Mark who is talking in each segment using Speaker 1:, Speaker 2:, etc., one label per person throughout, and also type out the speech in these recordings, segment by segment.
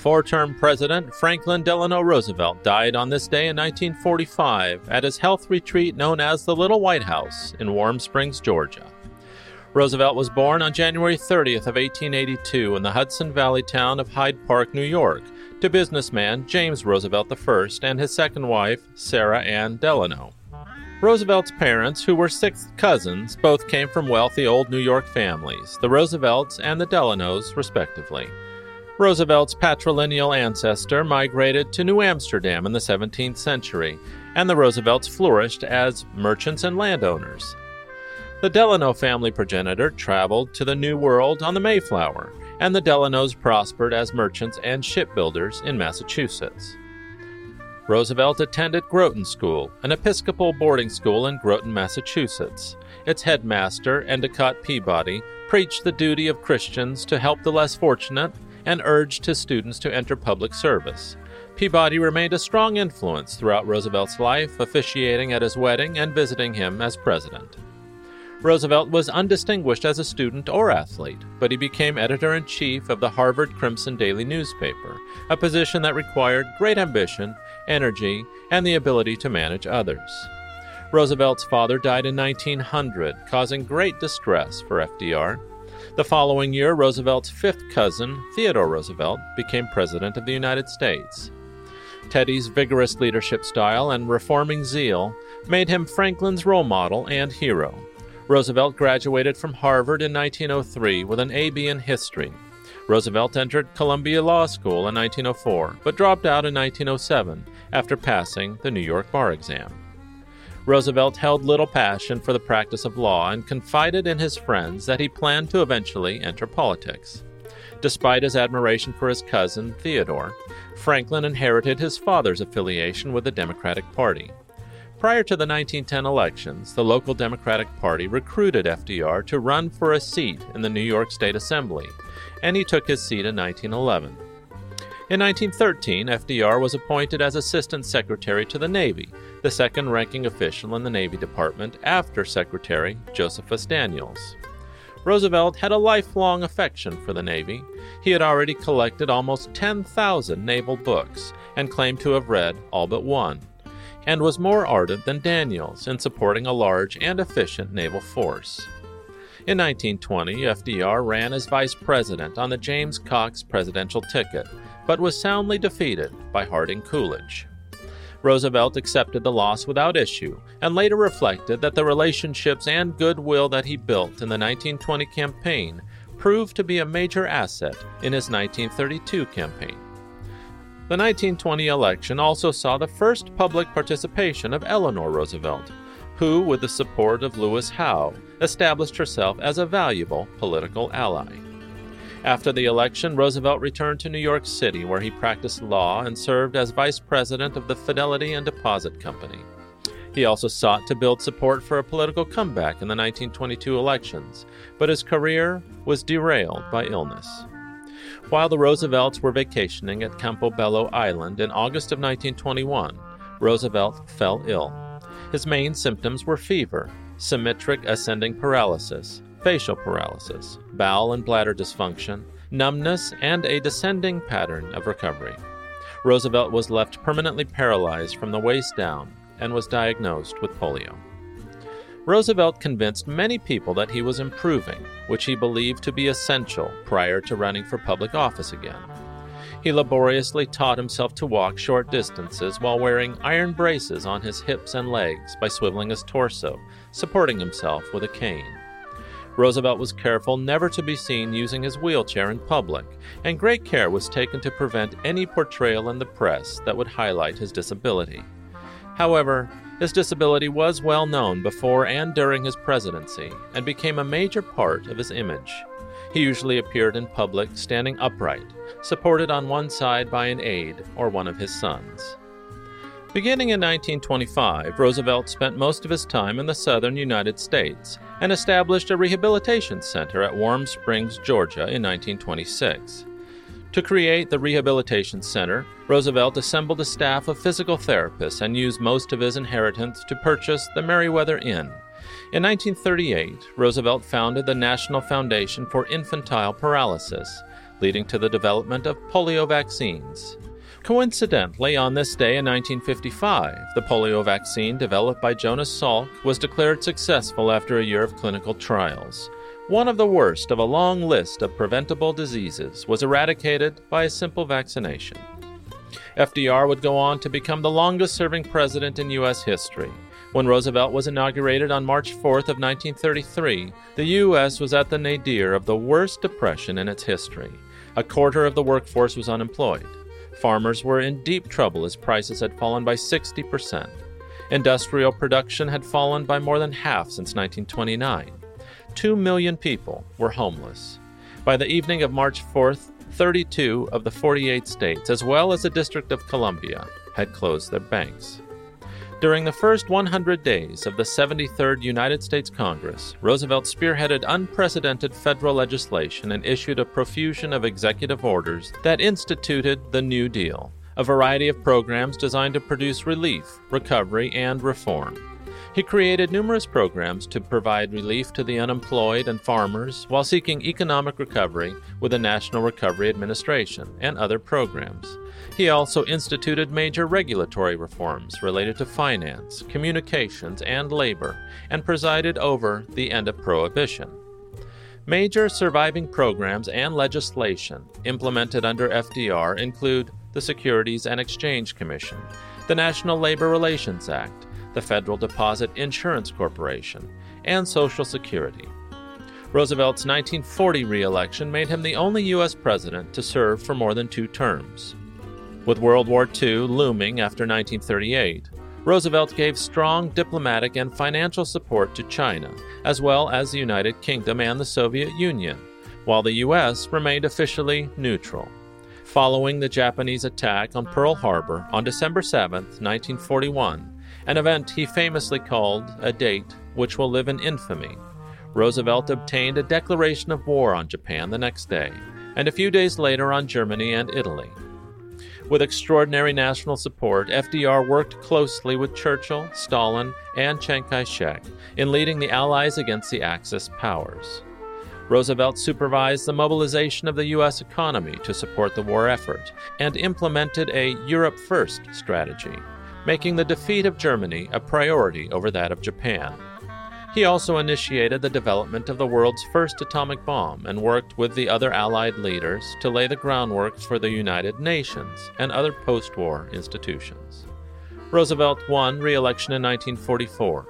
Speaker 1: Four term President Franklin Delano Roosevelt died on this day in 1945 at his health retreat known as the Little White House in Warm Springs, Georgia. Roosevelt was born on January 30th of 1882 in the Hudson Valley town of Hyde Park, New York, to businessman James Roosevelt I and his second wife, Sarah Ann Delano. Roosevelt's parents, who were sixth cousins, both came from wealthy old New York families, the Roosevelts and the Delanos, respectively. Roosevelt's patrilineal ancestor migrated to New Amsterdam in the 17th century, and the Roosevelts flourished as merchants and landowners. The Delano family progenitor traveled to the New World on the Mayflower, and the Delanos prospered as merchants and shipbuilders in Massachusetts. Roosevelt attended Groton School, an Episcopal boarding school in Groton, Massachusetts. Its headmaster, Endicott Peabody, preached the duty of Christians to help the less fortunate and urged his students to enter public service. Peabody remained a strong influence throughout Roosevelt's life, officiating at his wedding and visiting him as president. Roosevelt was undistinguished as a student or athlete, but he became editor in chief of the Harvard Crimson Daily newspaper, a position that required great ambition, energy, and the ability to manage others. Roosevelt's father died in 1900, causing great distress for FDR. The following year, Roosevelt's fifth cousin, Theodore Roosevelt, became President of the United States. Teddy's vigorous leadership style and reforming zeal made him Franklin's role model and hero. Roosevelt graduated from Harvard in 1903 with an AB in history. Roosevelt entered Columbia Law School in 1904, but dropped out in 1907 after passing the New York bar exam. Roosevelt held little passion for the practice of law and confided in his friends that he planned to eventually enter politics. Despite his admiration for his cousin, Theodore, Franklin inherited his father's affiliation with the Democratic Party. Prior to the 1910 elections, the local Democratic Party recruited FDR to run for a seat in the New York State Assembly, and he took his seat in 1911. In 1913, FDR was appointed as Assistant Secretary to the Navy, the second ranking official in the Navy Department after Secretary Josephus Daniels. Roosevelt had a lifelong affection for the Navy. He had already collected almost 10,000 naval books and claimed to have read all but one, and was more ardent than Daniels in supporting a large and efficient naval force. In 1920, FDR ran as vice president on the James Cox presidential ticket but was soundly defeated by Harding Coolidge. Roosevelt accepted the loss without issue and later reflected that the relationships and goodwill that he built in the 1920 campaign proved to be a major asset in his 1932 campaign. The 1920 election also saw the first public participation of Eleanor Roosevelt, who, with the support of Louis Howe, established herself as a valuable political ally. After the election, Roosevelt returned to New York City, where he practiced law and served as vice president of the Fidelity and Deposit Company. He also sought to build support for a political comeback in the 1922 elections, but his career was derailed by illness. While the Roosevelts were vacationing at Campobello Island in August of 1921, Roosevelt fell ill. His main symptoms were fever, symmetric ascending paralysis, facial paralysis, bowel and bladder dysfunction, numbness, and a descending pattern of recovery. Roosevelt was left permanently paralyzed from the waist down and was diagnosed with polio. Roosevelt convinced many people that he was improving, which he believed to be essential prior to running for public office again. He laboriously taught himself to walk short distances while wearing iron braces on his hips and legs by swiveling his torso, supporting himself with a cane. Roosevelt was careful never to be seen using his wheelchair in public, and great care was taken to prevent any portrayal in the press that would highlight his disability. However, his disability was well known before and during his presidency and became a major part of his image. He usually appeared in public standing upright, supported on one side by an aide or one of his sons. Beginning in 1925, Roosevelt spent most of his time in the southern United States and established a rehabilitation center at Warm Springs, Georgia in 1926. To create the Rehabilitation Center, Roosevelt assembled a staff of physical therapists and used most of his inheritance to purchase the Meriwether Inn. In 1938, Roosevelt founded the National Foundation for Infantile Paralysis, leading to the development of polio vaccines. Coincidentally, on this day in 1955, the polio vaccine developed by Jonas Salk was declared successful after a year of clinical trials. One of the worst of a long list of preventable diseases was eradicated by a simple vaccination. FDR would go on to become the longest serving president in U.S. history. When Roosevelt was inaugurated on March 4th of 1933, the U.S. was at the nadir of the worst depression in its history. A quarter of the workforce was unemployed. Farmers were in deep trouble as prices had fallen by 60%. Industrial production had fallen by more than half since 1929. Two million people were homeless. By the evening of March 4th, 32 of the 48 states, as well as the District of Columbia, had closed their banks. During the first 100 days of the 73rd United States Congress, Roosevelt spearheaded unprecedented federal legislation and issued a profusion of executive orders that instituted the New Deal, a variety of programs designed to produce relief, recovery, and reform. He created numerous programs to provide relief to the unemployed and farmers while seeking economic recovery with the National Recovery Administration and other programs. He also instituted major regulatory reforms related to finance, communications, and labor, and presided over the end of Prohibition. Major surviving programs and legislation implemented under FDR include the Securities and Exchange Commission, the National Labor Relations Act, the Federal Deposit Insurance Corporation, and Social Security. Roosevelt's 1940 reelection made him the only U.S. president to serve for more than two terms. With World War II looming after 1938, Roosevelt gave strong diplomatic and financial support to China, as well as the United Kingdom and the Soviet Union, while the U.S. remained officially neutral. Following the Japanese attack on Pearl Harbor on December 7, 1941, an event he famously called a date which will live in infamy, Roosevelt obtained a declaration of war on Japan the next day, and a few days later on Germany and Italy. With extraordinary national support, FDR worked closely with Churchill, Stalin, and Chiang Kai shek in leading the Allies against the Axis powers. Roosevelt supervised the mobilization of the U.S. economy to support the war effort and implemented a Europe First strategy, making the defeat of Germany a priority over that of Japan. He also initiated the development of the world's first atomic bomb and worked with the other Allied leaders to lay the groundwork for the United Nations and other post war institutions. Roosevelt won re election in 1944,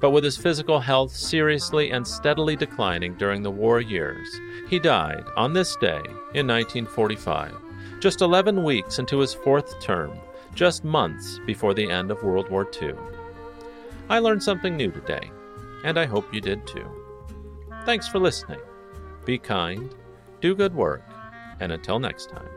Speaker 1: but with his physical health seriously and steadily declining during the war years, he died on this day in 1945, just 11 weeks into his fourth term, just months before the end of World War II. I learned something new today and I hope you did too. Thanks for listening. Be kind, do good work, and until next time.